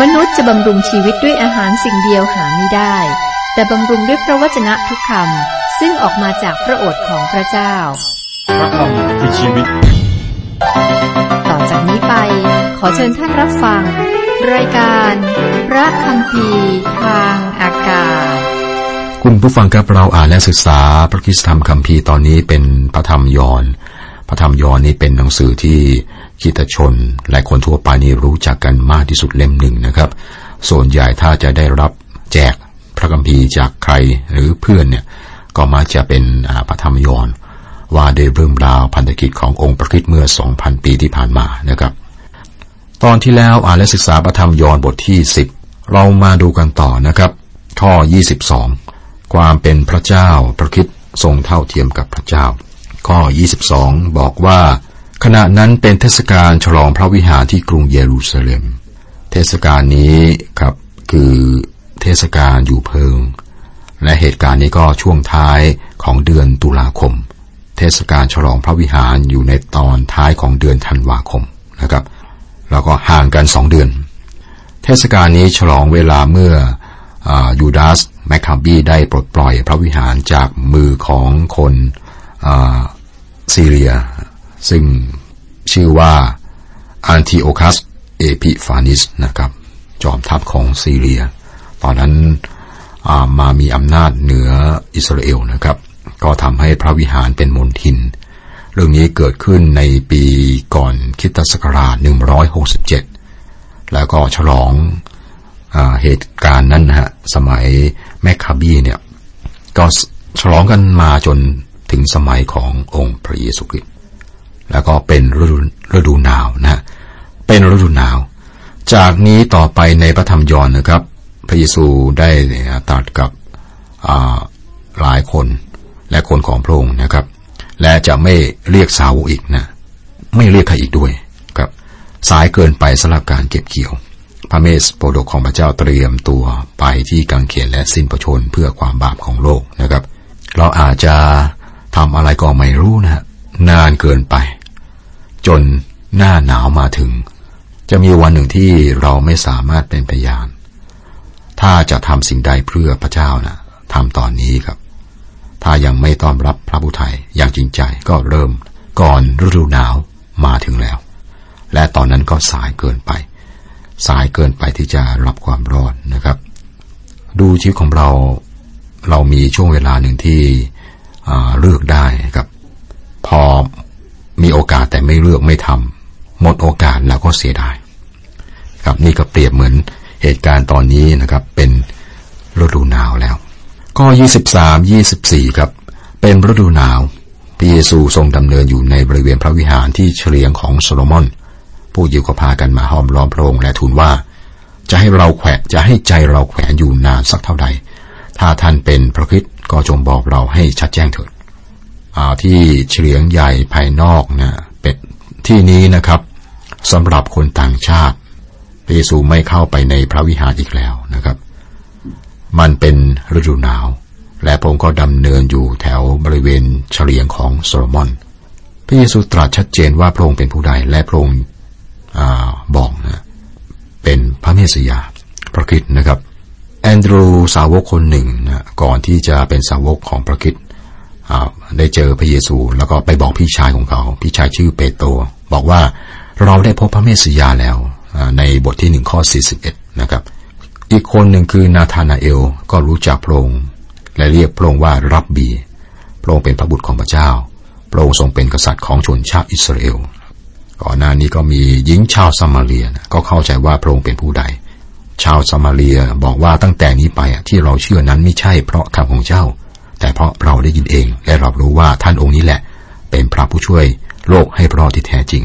มนุษย์จะบำรุงชีวิตด้วยอาหารสิ่งเดียวหาไม่ได้ แต่บำรุงด้วยพระวจนะทุกคำซึ่งออกมาจากพระโอษฐ์ของพระเจ้า พระคำคือชีวิต ต่อจากนี้ไป ขอเชิญท่านรับฟัง รายการ พระคำพีทางอากาศ คุณผู้ฟังครับเราอ่านและศึกษาพระคิสธรรมคัมภีร์ตอนนี้เป็นพระธรรมยอห์นพ ระธรรมยอห์นนี้เป็นหนังสือที่คิดชนและคนทั่วไปนี่รู้จักกันมากที่สุดเล่มหนึ่งนะครับ ส่วนใหญ่ถ้าจะได้รับแจกพระคัมภีร์จากใครหรือเพื่อนเนี่ยก็มักจะเป็นพระธรรมยอห์นว่าด้วยเรื่องราวพันธกิจขององค์พระคริสต์เมื่อ 2,000 ปีที่ผ่านมานะครับ ตอนที่แล้วอ่านและศึกษาพระธรรมยอห์นบทที่ 10 เรามาดูกันต่อนะครับ ข้อ 22 ความเป็นพระเจ้าพระคริสต์ทรงเท่าเทียมกับพระเจ้า ข้อ 22 บอกว่า ขณะนั้นเป็นเทศกาลฉลองพระวิหารที่กรุงเยรูซาเล็ม เทศกาลนี้ครับคือเทศกาลอยู่เพิง และเหตุการณ์นี้ก็ช่วงท้ายของเดือนตุลาคม เทศกาลฉลองพระวิหารอยู่ในตอนท้ายของเดือนธันวาคมนะครับแล้วก็ห่างกันสองเดือน เทศกาลนี้ฉลองเวลาเมื่ออยูดาสแมคคาบีได้ปลดปล่อยพระวิหารจากมือของคนอัสซีเรีย ซึ่งชื่อว่าอันติโอคัสเอพิฟานิสนะครับ จอมทัพของซีเรีย ตอนนั้นามามีอำนาจเหนืออิสราเอลนะครับ ก็ทำให้พระวิหารเป็นมลทิน เรื่องนี้เกิดขึ้นในปีก่อนคริสตศักราช 167 แล้วก็ฉลองอเหตุการณ์นั้นนะฮะสมัยแมคคาบีเนี่ย ก็ฉลองกันมาจน ถึงสมัยขององค์พระเยซูคริสต์แล้วก็เป็นฤดูฤดูหนาวนะเป็นฤดูหนาว จากนี้ต่อไปในพระธรรมยอห์นนะครับ พระเยซูได้ตรัสกับหลายคนและคนของพระองค์นะครับ และจะไม่เรียกสาวอีกนะไม่เรียกใครอีกด้วยครับ สายเกินไปสำหรับการเก็บเกี่ยว พระเมสโปรดกของพระเจ้าเตรียมตัวไปที่กังเขนและสิ้นประชนเพื่อความบาปของโลกนะครับ เราอาจจะ ทำอะไรก็ไม่รู้นะฮะนานเกินไป จนหน้าหนาวมาถึง จะมีวันหนึ่งที่เราไม่สามารถเป็นพยาน ถ้าจะทำสิ่งใดเพื่อพระเจ้านะทำตอนนี้ครับ ถ้ายังไม่ต้อนรับพระผู้ไทยอย่างจริงใจก็เริ่มก่อนฤดูหนาวมาถึงแล้ว และตอนนั้นก็สายเกินไป สายเกินไปที่จะรับความรอดนะครับ ดูชีวิตของเราเรามีช่วงเวลาหนึ่งที่ เลือกได้ครับ พอมีโอกาสแต่ไม่เลือกไม่ทำหมดโอกาสแล้วก็เสียดายครับนี่ก็เปรียบเหมือนเหตุการณ์ตอนนี้นะครับ เป็นฤดูหนาวแล้วก็23 24ครับ เป็นฤดูหนาวพระเยซูทรงดำเนินอยู่ในบริเวณพระวิหารที่เฉลียงของโซโลมอน ผู้ยิวก็พากันมาห้อมล้อมพระองค์และทูลว่า จะให้เราแขวะจะให้ใจเราแขวนอยู่นานสักเท่าใด ถ้าท่านเป็นพระคริสต์ ก็จงบอกเราให้ชัดแจ้งเถิดที่เฉลียงใหญ่ภายนอกนะเป็นที่นี้นะครับสำหรับคนต่างชาติพระเยซูไม่เข้าไปในพระวิหารอีกแล้วนะครับ มันเป็นฤดูหนาว และพระองค์ก็ดำเนินอยู่แถวบริเวณเฉลียงของโซโลมอน พระเยซูตรัสชัดเจนว่าพระองค์เป็นผู้ใดและพระองค์บอกนะเป็นพระเมสสยาพระคริสต์นะครับ แอนดรูสาวกคนหนึ่งนะก่อนที่จะเป็นสาวกของพระคริสต์อ่าได้เจอพระเยซู แล้วก็ไปบอกพี่ชายของเขา พี่ชายชื่อเปโตรบอกว่าเราได้พบพระเมสสิยาแล้วในบทที่หนึ่งข้อ 41 นะครับ อีกคนหนึ่งคือนาธานาเอลก็รู้จักพระองค์และเรียกพระองค์ว่ารับบี พระองค์เป็นพระบุตรของพระเจ้า พระองค์ทรงเป็นกษัตริย์ของชนชาติอิสราเอล ก่อนหน้านี้ก็มีหญิงชาวซามาเรียนะก็เข้าใจว่าพระองค์เป็นผู้ใด ชาวซามาเรียบอกว่าตั้งแต่นี้ไปที่เราเชื่อนั้นไม่ใช่เพราะคำของเจ้า แต่เพราะเราได้ยินเองและเรารู้ว่าท่านองค์นี้แหละ เป็นพระผู้ช่วยโลกให้รอดที่แท้จริง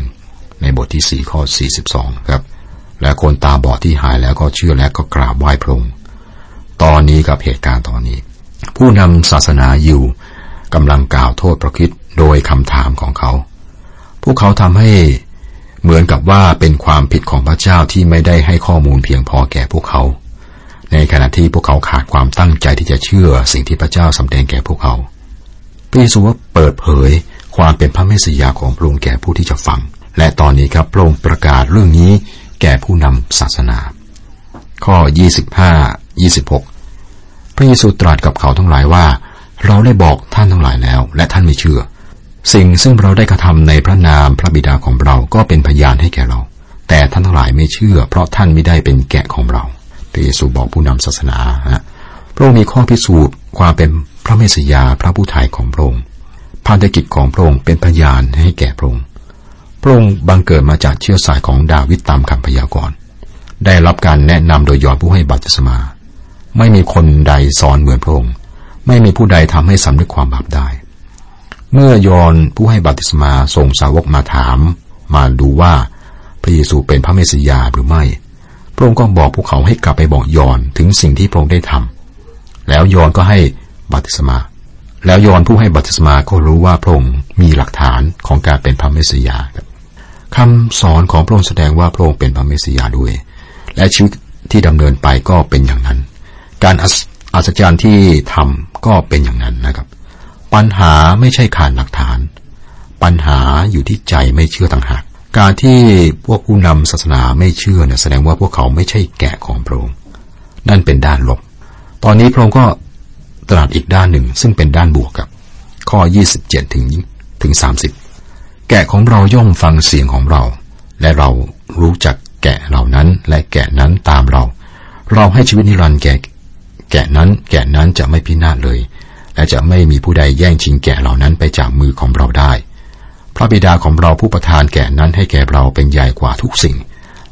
ในบทที่ 4 ข้อ 42 ครับ และคนตาบอดที่หายแล้วก็เชื่อและก็กราบไหว้พระองค์ตอนนี้กับเหตุการณ์ตอนนี้ ผู้นำศาสนาอยิวกำลังกล่าวโทษพระคริสต์โดยคำถามของเขา พวกเขาทำให้ เหมือนกับว่าเป็นความผิดของพระเจ้าที่ไม่ได้ให้ข้อมูลเพียงพอแก่พวกเขา ในขณะที่พวกเขาขาดความตั้งใจที่จะเชื่อสิ่งที่พระเจ้าสำแดงแก่พวกเขาพระเยซูเปิดเผยความเป็นพระเมสสิยาของพระองค์แก่ผู้ที่จะฟัง และตอนนี้ครับพระองค์ประกาศเรื่องนี้แก่ผู้นำศาสนา ข้อ 25 26 พระเยซูตรัสกับเขาทั้งหลายว่า เราได้บอกท่านทั้งหลายแล้ว และท่านไม่เชื่อ สิ่งซึ่งเราได้กระทำในพระนามพระบิดาของเราก็เป็นพยานให้แก่เรา แต่ท่านทั้งหลายไม่เชื่อ เพราะท่านไม่ได้เป็นแกะของเราพระเยซูบอกผู้นำศาสนาฮะพระองค์มีข้อพิสูจน์ความเป็นพระเมสสยาพระผู้ไถ่ของพระองค์พันธกิจของพระองค์เป็นพยานให้แก่พระองค์พระองค์บังเกิดมาจากเชื้อสายของดาวิดตามคำพยากรณ์ได้รับการแนะนำโดยยอนผู้ให้บัพติศมา ไม่มีคนใดสอนเหมือนพระองค์ ไม่มีผู้ใดทำให้สำนึกความบาปได้ เมื่อยอนผู้ให้บัติศมาส่งสาวกมาถาม มาดูว่าพระเยซูเป็นพระเมสสยาหรือไม่ พระองค์ก็บอกพวกเขาให้กลับไปบอกยอนถึงสิ่งที่พระองค์ได้ทำแล้วยอนก็ให้บัติศมา แล้วยอนผู้ให้บัติศมาก็รู้ว่าพระองค์มีหลักฐานของการเป็นพระเมสสยาคำสอนของพระองค์แสดงว่าพระองค์เป็นพระเมสสยาด้วย และชีวิตที่ดำเนินไปก็เป็นอย่างนั้น การอัศจรรย์ที่ทำก็เป็นอย่างนั้นนะครับ ปัญหาไม่ใช่ขาดหลักฐาน ปัญหาอยู่ที่ใจไม่เชื่อต่างหาก การที่พวกผู้นำศาสนาไม่เชื่อเนี่ยแสดงว่าพวกเขาไม่ใช่แกะของพระองค์นั่นเป็นด้านลบ ตอนนี้พระองค์ก็ตรัสอีกด้านหนึ่งซึ่งเป็นด้านบวกกับ ข้อ 27 ถึงถึง 30 แกะของเราย่อมฟังเสียงของเรา และเรารู้จักแกะเหล่านั้นและแกะนั้นตามเรา เราให้ชีวิตนิรันดร์แก่แกะนั้นแกะนั้นจะไม่พินาศเลย และจะไม่มีผู้ใดแย่งชิงแกะเหล่านั้นไปจากมือของเราได้ พระบิดาของเราผู้ประทานแกะนั้นให้แก่เราเป็นใหญ่กว่าทุกสิ่ง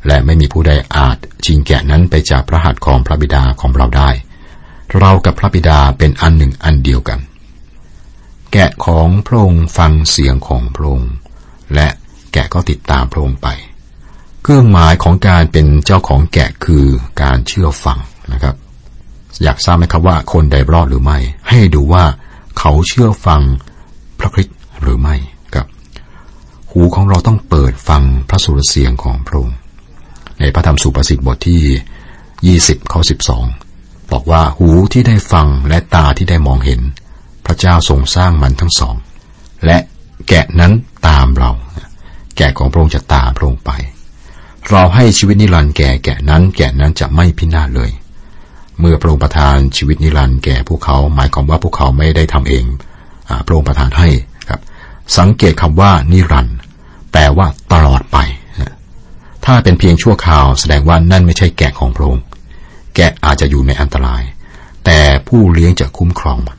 และไม่มีผู้ใดอาจชิงแกะนั้นไปจากพระหัตถ์ของพระบิดาของเราได้ เรากับพระบิดาเป็นอันหนึ่งอันเดียวกัน แกะของพระองค์ฟังเสียงของพระองค์และแกะก็ติดตามพระองค์ไป เครื่องหมายของการเป็นเจ้าของแกะคือการเชื่อฟังนะครับ อยากทราบไหมครับว่าคนใดรอดหรือไม่ ให้ดูว่าเขาเชื่อฟังพระคริสต์หรือไม่ครับหูของเราต้องเปิดฟังพระสุรเสียงของพระองค์ในพระธรรมสุภาษิตบทที่ 20ข้อ12 บอกว่าหูที่ได้ฟังและตาที่ได้มองเห็น พระเจ้าทรงสร้างมันทั้งสอง และแกะนั้นตามเรา แกะของพระองค์จะตามพระองค์ไป เราให้ชีวิตนิรันดร์แก่แก่นั้น แก่นั้นจะไม่พินาศเลย เมื่อพระองค์ประทานชีวิตนิรันดร์แก่พวกเขา หมายความว่าพวกเขาไม่ได้ทำเองอพระองค์ประทานให้ครับ สังเกตคำว่านิรันดร์แปลว่าตลอดไป ถ้าเป็นเพียงชั่วคราวแสดงว่านั่นไม่ใช่แกะของพระองค์แกะอาจจะอยู่ในอันตราย แต่ผู้เลี้ยงจะคุ้มครองมัน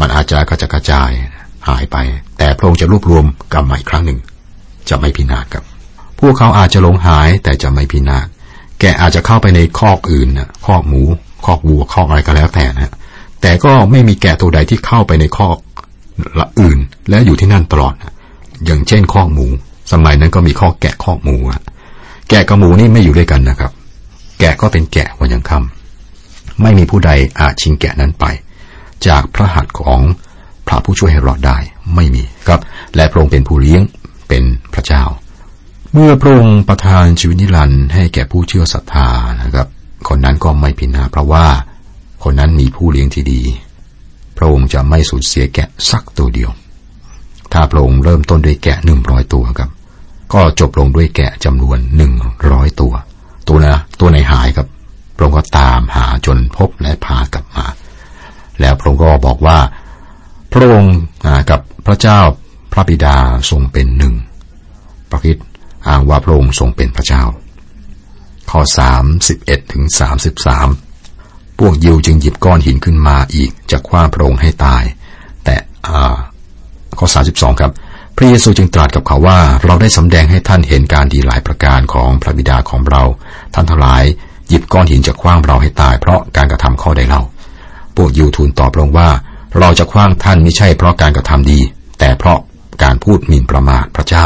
มันอาจจะกระจกระจายหายไป แต่พระองค์จะรวบรวมกลับมาอีกครั้งหนึ่ง จะไม่พินาศครับ พวกเขาอาจจะหลงหายแต่จะไม่พินาศแกอาจจะเข้าไปในคอกอื่นนะคอกหมู คอกวัวคอกอะไรก็แล้วแต่นะแต่ก็ไม่มีแกะตัวใดที่เข้าไปในคอกละอื่น และอยู่ที่นั่นตลอดอย่างเช่นคอกหมู สมัยนั้นก็มีคอกแกะคอกหมูอะแกะกับหมูนี่ไม่อยู่ด้วยกันนะครับ แกะก็เป็นแกะวันยังค่ำไม่มีผู้ใดอาจชิงแกะนั้นไป จากพระหัตถ์ของพระผู้ช่วยให้รอดได้ไม่มีครับ และพระองค์เป็นผู้เลี้ยงเป็นพระเจ้า เมื่อพระองค์ประทานชีวิตนิรันดร์ให้แก่ผู้เชื่อศรัทธานะครับ คนนั้นก็ไม่พินาเพราะว่า คนนั้นมีผู้เลี้ยงที่ดี พระองค์จะไม่สูญเสียแกะสักตัวเดียว ถ้าพระองค์เริ่มต้นด้วยแกะหนึ่งร้อยตัวครับ ก็จบลงด้วยแกะจำนวนหนึ่งร้อยตัว ตัวนะตัวไหนหายครับ พระองค์ก็ตามหาจนพบและพากลับมา แล้วพระองค์ก็บอกว่า พระองค์กับพระเจ้าพระบิดาทรงเป็นหนึ่งพระคิดอ้างว่าพระองค์ทรงเป็นพระเจ้า ข้อสามสิบเอ็ดถึงสามสิบสามพวกยิวจึงหยิบก้อนหินขึ้นมาอีกจะคว้าพระองค์ให้ตาย แต่ข้อสาสิบสองครับ พระเยซูจึงตรัสกับเขาว่า เราได้สำแดงให้ท่านเห็นการดีหลายประการของพระบิดาของเรา ท่านทั้งหลายหยิบก้อนหินจะคว้างเราให้ตาย เพราะการกระทำข้อใดเล่าพวกยิวทูลตอบพระองค์ว่า เราจะคว้างท่านไม่ใช่เพราะการกระทำดี แต่เพราะการพูดหมิ่นประมาทพระเจ้า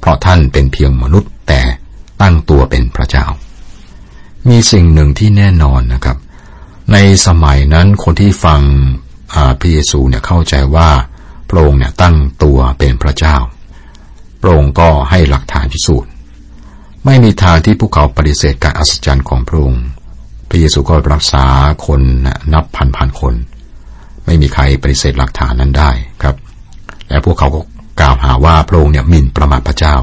เพราะท่านเป็นเพียงมนุษย์แต่ตั้งตัวเป็นพระเจ้า มีสิ่งหนึ่งที่แน่นอนนะครับ ในสมัยนั้นคนที่ฟังพระเยซูเนี่ยเข้าใจว่าพระองค์เนี่ยตั้งตัวเป็นพระเจ้าพระองค์ก็ให้หลักฐานพิสูจน์ ไม่มีทางที่พวกเขาปฏิเสธการอัศจรรย์ของพระองค์ พระเยซูก็รักษาคนนับพันพันคน ไม่มีใครปฏิเสธหลักฐานนั้นได้ครับ และพวกเขาก็กล่าวหาว่าพระองค์เนี่ยหมิ่นประมาทพระเจ้า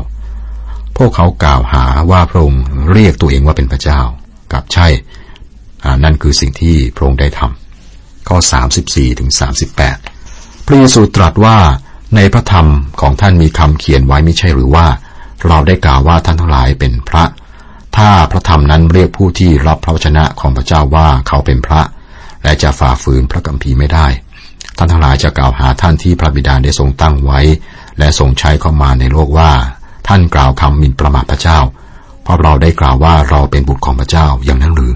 พวกเขากล่าวหาว่าพระองค์เรียกตัวเองว่าเป็นพระเจ้า กับใช่ นั่นคือสิ่งที่พระองค์ได้ทำข้อ 34ถึง38 พระเยซูตรัสว่าในพระธรรมของท่านมีคำเขียนไว้ไม่ใช่หรือว่า เราได้กล่าวว่าท่านทั้งหลายเป็นพระ ถ้าพระธรรมนั้นเรียกผู้ที่รับพระวจนะของพระเจ้าว่าเขาเป็นพระ และจะฝ่าฝืนพระกัมภีร์ไม่ได้ ท่านทั้งหลายจะกล่าวหาท่านที่พระบิดาได้ทรงตั้งไว้ และทรงใช้เข้ามาในโลกว่า ท่านกล่าวคำหมิ่นประมาทพระเจ้า ราะเราได้กล่าวว่าเราเป็นบุตรของพระเจ้าอย่างนั้นหรือ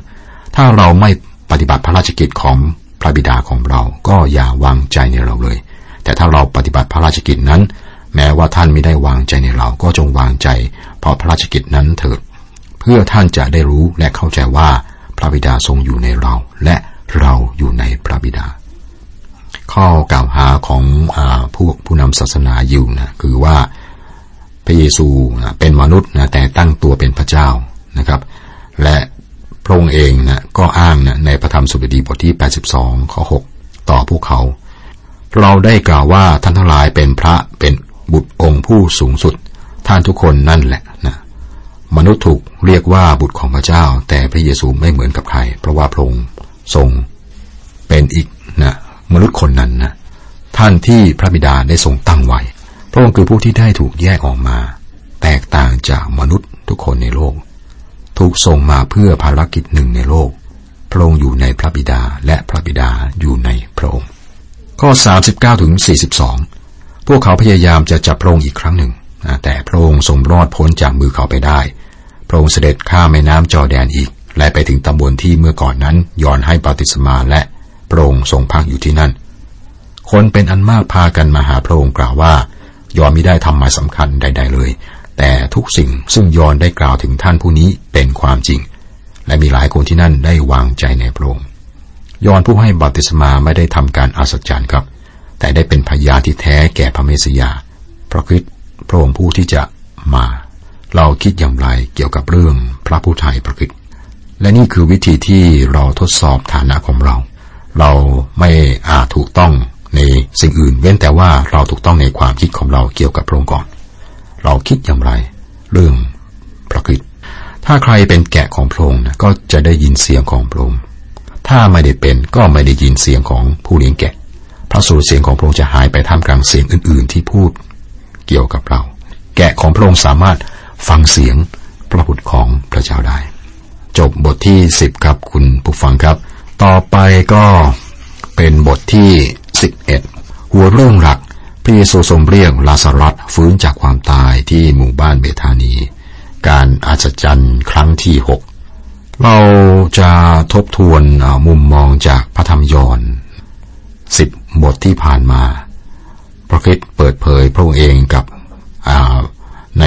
ถ้าเราไม่ปฏิบัติพระราชกิจของพระบิดาของเราก็อย่าวางใจในเราเลย แต่ถ้าเราปฏิบัติพระราชกิจนั้น แม้ว่าท่านไม่ได้วางใจในเราก็จงวางใจ เพราะพระราชกิจนั้นเถิด เพื่อท่านจะได้รู้และเข้าใจว่าพระบิดาทรงอยู่ในเรา และเราอยู่ในพระบิดา ข้อกล่าวหาของอผู้ผู้นำศาสนาอยู่นะคือว่า พระเยซูเป็นมนุษย์นะแต่ตั้งตัวเป็นพระเจ้านะครับ และพระองค์เองนะก็อ้างนะในพระธรรมสุบดีบทที่ 82ข้อ6ต่อพวกเขา เราได้กล่าวว่าท่านทั้งหลายเป็นพระเป็นบุตรองค์ผู้สูงสุด ท่านทุกคนนั่นแหละนะมนุษย์ถูกเรียกว่าบุตรของพระเจ้า แต่พระเยซูไม่เหมือนกับใคร เพราะว่าพระองค์ทรงเป็นอีกนะมนุษย์คนนั้นนะท่านที่พระบิดาได้ทรงตั้งไว้ พระองค์คือผู้ที่ได้ถูกแยกออกมา แตกต่างจากมนุษย์ทุกคนในโลก ถูกส่งมาเพื่อภารกิจหนึ่งในโลก พระองค์อยู่ในพระบิดาและพระบิดาอยู่ในพระองค์ ข้อ 39ถึง42 พวกเขาพยายามจะจับพระองค์อีกครั้งหนึ่ง แต่พระองค์ทรงรอดพ้นจากมือเขาไปได้ พระองค์เสด็จข้ามแม่น้ำจอแดนอีก และไปถึงตำบลที่เมื่อก่อนนั้นยอนให้ปฏิสมาและพระองค์ทรงพักอยู่ที่นั่น คนเป็นอันมากพากันมาหาพระองค์กล่าวว่า ยอนไม่ได้ทำหมายสำคัญใด ๆ เลย แต่ทุกสิ่งซึ่งยอนได้กล่าวถึงท่านผู้นี้เป็นความจริง และมีหลายคนที่นั่นได้วางใจในพระองค์ยอนผู้ให้บัติสมาไม่ได้ทำการอัศจรรย์ครับ แต่ได้เป็นพยานที่แท้แก่พระเมสยาพระคิดพระองค์ผู้ที่จะมา เราคิดอย่างไรเกี่ยวกับเรื่องพระผู้ไทยพระคิดและนี่คือวิธีที่เราทดสอบฐานะของเรา เราไม่อาจถูกต้อง ในสิ่งอื่น เว้นแต่ว่าเราถูกต้องในความคิดของเราเกี่ยวกับพระองค์ก่อน เราคิดอย่างไร เรื่องพระคิดถ้าใครเป็นแกะของพระองค์ก็จะได้ยินเสียงของพระองค์ถ้าไม่ได้เป็นก็ไม่ได้ยินเสียงของผู้เลี้ยงแกะ พระสุรเสียงของพระองค์จะหายไปท่ามกลางเสียงอื่น ๆ ที่พูดเกี่ยวกับเรา แกะของพระองค์สามารถฟังเสียงพระบุตรของพระเจ้าได้ จบบทที่สิบครับคุณผู้ฟังครับ ต่อไปก็เป็นบทที่ สิบเอ็ดหัวเรื่องหลัก พระเยซูทรงเรียกลาซารัสฟื้นจากความตายที่หมู่บ้านเบธานี การอัศจรรย์ครั้งที่หกเราจะทบทวนมุมมองจากพระธรรมยอนสิบบทที่ผ่านมา พระคิดเปิดเผยพระองค์เองกับใน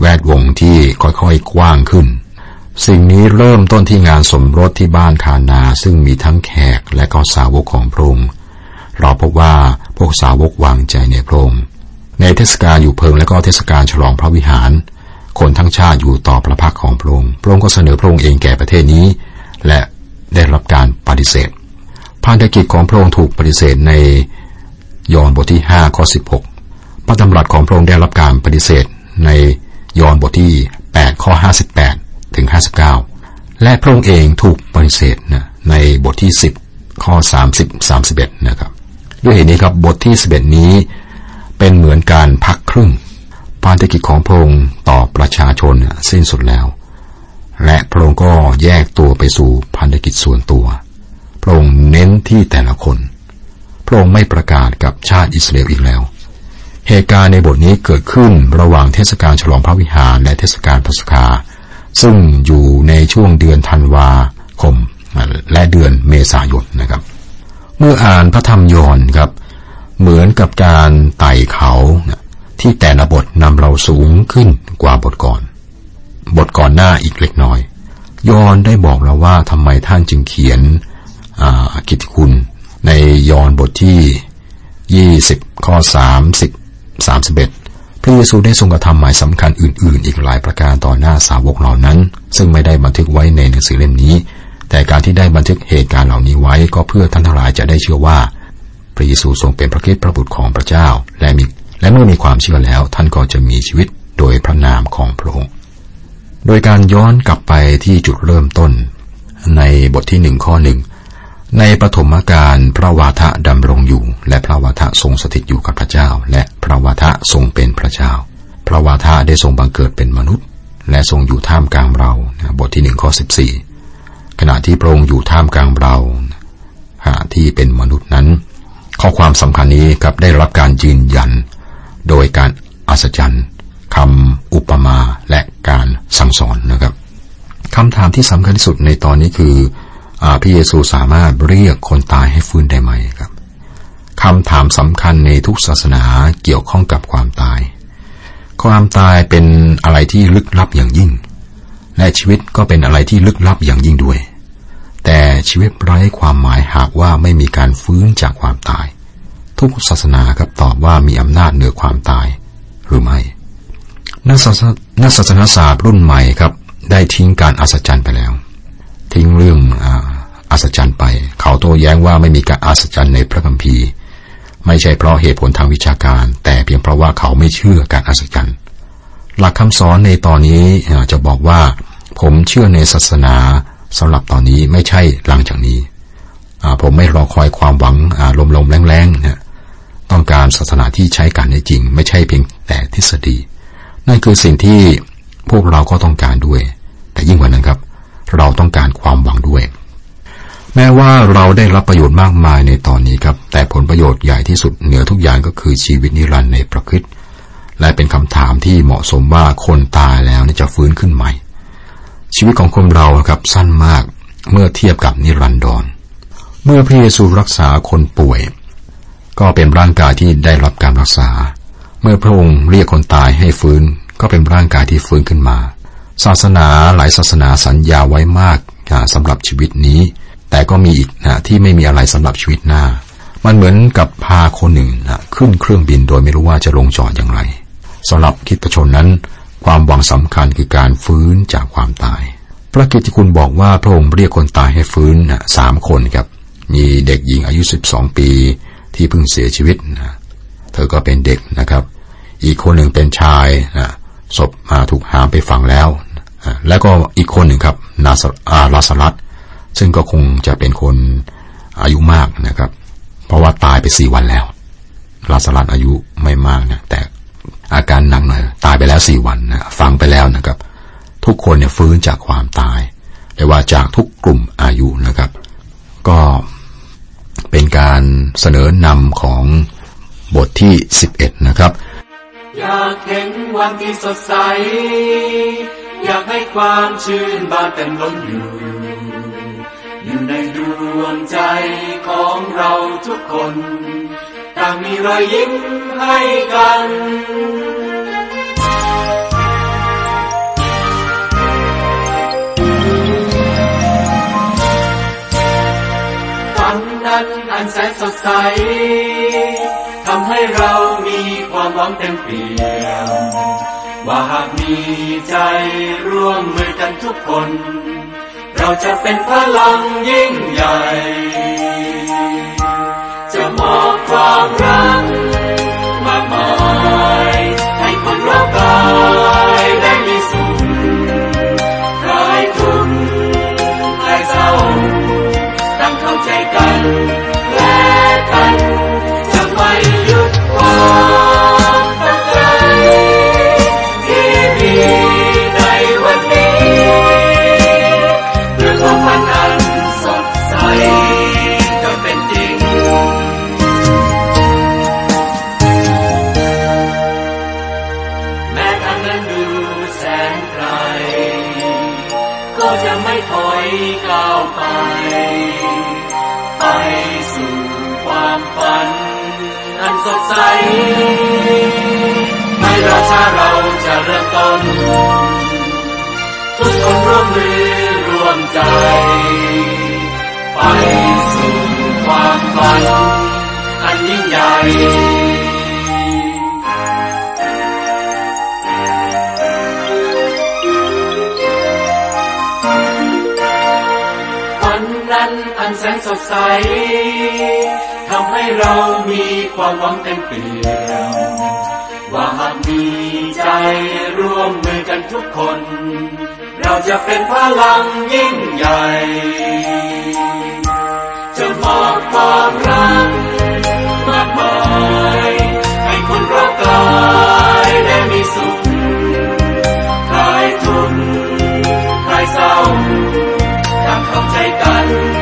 แวดวงที่ค่อยๆกว้างขึ้น สิ่งนี้เริ่มต้นที่งานสมรสที่บ้านคานา ซึ่งมีทั้งแขกและก็สาวกของพระองค์ เราพบว่าพวกสาวกวางใจในพระองค์ในเทศกาลอยู่เพิงและก็เทศกาลฉลองพระวิหาร คนทั้งชาติอยู่ต่อพระพักของพระองค์พระองค์ก็เสนอพระองค์เองแก่ประเทศนี้ และได้รับการปฏิเสธพันธกิจของพระองค์ถูกปฏิเสธในยอห์นบทที่ 5 ข้อ 16 พระดำรัสของพระองค์ได้รับการปฏิเสธในยอห์นบทที่ 8 ข้อ 58 ถึง 59 และพระองค์เองถูกปฏิเสธนะในบทที่ 10 ข้อ 30 31 นะครับ ด้วยเหตุนี้ครับบทที่11นี้ เป็นเหมือนการพักครึ่งพันธกิจของพระองค์ต่อประชาชนสิ้นสุดแล้ว และพระองค์ก็แยกตัวไปสู่พันธกิจส่วนตัว พระองค์เน้นที่แต่ละคน พระองค์ไม่ประกาศกับชาติอิสราเอลอีกแล้ว เหตุการณ์ในบทนี้เกิดขึ้นระหว่างเทศกาลฉลองพระวิหารและเทศกาลพระสกา ซึ่งอยู่ในช่วงเดือนธันวาคม และเดือนเมษายนนะครับ เมื่ออ่านพระธรรมยอนครับ เหมือนกับการไต่เขาที่แต่ละบทนำเราสูงขึ้นกว่าบทก่อน บทก่อนหน้าอีกเล็กน้อย ยอนได้บอกเราว่าทำไมท่านจึงเขียนกิตคุณ ในยอนบทที่ 20 ข้อ 30 31 พระเยซูได้ทรงกระทำหมายสำคัญอื่น ๆ อีกหลายประการต่อหน้าสาวกเหล่านั้น ซึ่งไม่ได้บันทึกไว้ในหนังสือเล่มนี้ แต่การที่ได้บันทึกเหตุการณ์เหล่านี้ไว้ก็เพื่อท่านทั้งหลายจะได้เชื่อว่า พระเยซูทรงเป็นพระคิดพระบุตรของพระเจ้า และมีและเมื่อมีความเชื่อแล้ว ท่านก็จะมีชีวิตโดยพระนามของพระองค์ โดยการย้อนกลับไปที่จุดเริ่มต้น ในบทที่หนึ่งข้อหนึ่งในปฐมกาลพระวาทะดำรงอยู่ และพระวาทะทรงสถิตอยู่กับพระเจ้า และพระวาทะทรงเป็นพระเจ้า พระวาทะได้ทรงบังเกิดเป็นมนุษย์ และทรงอยู่ท่ามกลางเราบทที่หนึ่งข้อสิบสี่ ขณะที่พระองค์อยู่ท่ามกลางเราขณะที่เป็นมนุษย์นั้น ข้อความสำคัญนี้ครับได้รับการยืนยัน โดยการอัศจรรย์คำอุปมาและการสั่งสอนนะครับคำถามที่สำคัญที่สุดในตอนนี้คืออพระเยซูสามารถเรียกคนตายให้ฟื้นได้ไหมครับคำถามสำคัญในทุกศาสนาเกี่ยวข้องกับความตาย ความตายเป็นอะไรที่ลึกลับอย่างยิ่ง และชีวิตก็เป็นอะไรที่ลึกลับอย่างยิ่งด้วย ชีวิตไร้ความหมายหากว่าไม่มีการฟื้นจากความตาย ทุกศาสนาครับตอบว่ามีอำนาจเหนือความตาย หรือไม่นักศาสนาศาสตร์รุ่นใหม่ครับ ได้ทิ้งการอัศจรรย์ไปแล้ว ทิ้งเรื่องอัศจรรย์ไป เขาโต้แย้งว่าไม่มีการอัศจรรย์ในพระคัมภีร์ ไม่ใช่เพราะเหตุผลทางวิชาการ แต่เพียงเพราะว่าเขาไม่เชื่อการอัศจรรย์หลักคำสอนในตอนนี้จะบอกว่า ผมเชื่อในศาสนา สำหรับตอนนี้ไม่ใช่หลังจากนี้ ผมไม่รอคอยความหวังลมๆแรงๆนะต้องการศาสนาที่ใช้การได้จริง ไม่ใช่เพียงแต่ทฤษฎี นั่นคือสิ่งที่พวกเราก็ต้องการด้วย แต่ยิ่งกว่านั้นครับ เราต้องการความหวังด้วย แม้ว่าเราได้รับประโยชน์มากมายในตอนนี้ครับ แต่ผลประโยชน์ใหญ่ที่สุดเหนือทุกอย่างก็คือชีวิตนิรันดร์ในประคิดและเป็นคำถามที่เหมาะสมว่าคนตายแล้วจะฟื้นขึ้นใหม่ ชีวิตของคนเราครับสั้นมากเมื่อเทียบกับนิรันดร เมื่อพระเยซูรักษาคนป่วย ก็เป็นร่างกายที่ได้รับการรักษา เมื่อพระองค์เรียกคนตายให้ฟื้น ก็เป็นร่างกายที่ฟื้นขึ้นมา ศาสนาหลายศาสนาสัญญาไว้มากสำหรับชีวิตนี้ แต่ก็มีอีกนะที่ไม่มีอะไรสำหรับชีวิตหน้า มันเหมือนกับพาคนหนึ่งนะขึ้นเครื่องบินโดยไม่รู้ว่าจะลงจอดอย่างไรสำหรับคิดประชนนั้น ความหวังสำคัญคือการฟื้นจากความตาย พระกิติคุณบอกว่าพระองค์เรียกคนตายให้ฟื้นสามคนครับ มีเด็กหญิงอายุสิบสองปีที่เพิ่งเสียชีวิตนะเธอก็เป็นเด็กนะครับ อีกคนหนึ่งเป็นชายนะศพมาถูกหามไปฝังแล้ว แล้วก็อีกคนหนึ่งครับนาสอาลาสลัดซึ่งก็คงจะเป็นคนอายุมากนะครับ เพราะว่าตายไปสี่วันแล้วลาสลัดอายุไม่มากนะแต่ อาการหนักหน่อย ตายไปแล้วสี่วันนะฟังไปแล้วนะครับ ทุกคนเนี่ยฟื้นจากความตายแต่ว่าจากทุกกลุ่มอายุนะครับ ก็เป็นการเสนอนำของบทที่สิบเอ็ดนะครับ อยากเห็นวันที่สดใส อยากให้ความชื่นบานเต็มล้นอยู่ อยู่ในดวงใจของเราทุกคน ต่างมีรอยยิ้มให้กันฝันนั้นอันแสนสดใสทำให้เรามีความหวังเต็มเปี่ยมว่าหากมีใจร่วมมือกันทุกคน เราจะเป็นพลังยิ่งใหญ่ จะมอบความรัก จะเริ่มต้นทุกคนร่วมมือร่วมใจ ไปสู่ความฝันอันยิ่งใหญ่ฝันนั้นอันแสนสดใสทำให้เรามีความหวังเต็มเปี่ยม ว่าหากมีใจร่วมมือกันทุกคน เราจะเป็นพลังยิ่งใหญ่จะมอบความรักมากมายให้คนรักกายได้มีสุขคลายทุกข์คลายเศร้าทำเข้าใจกัน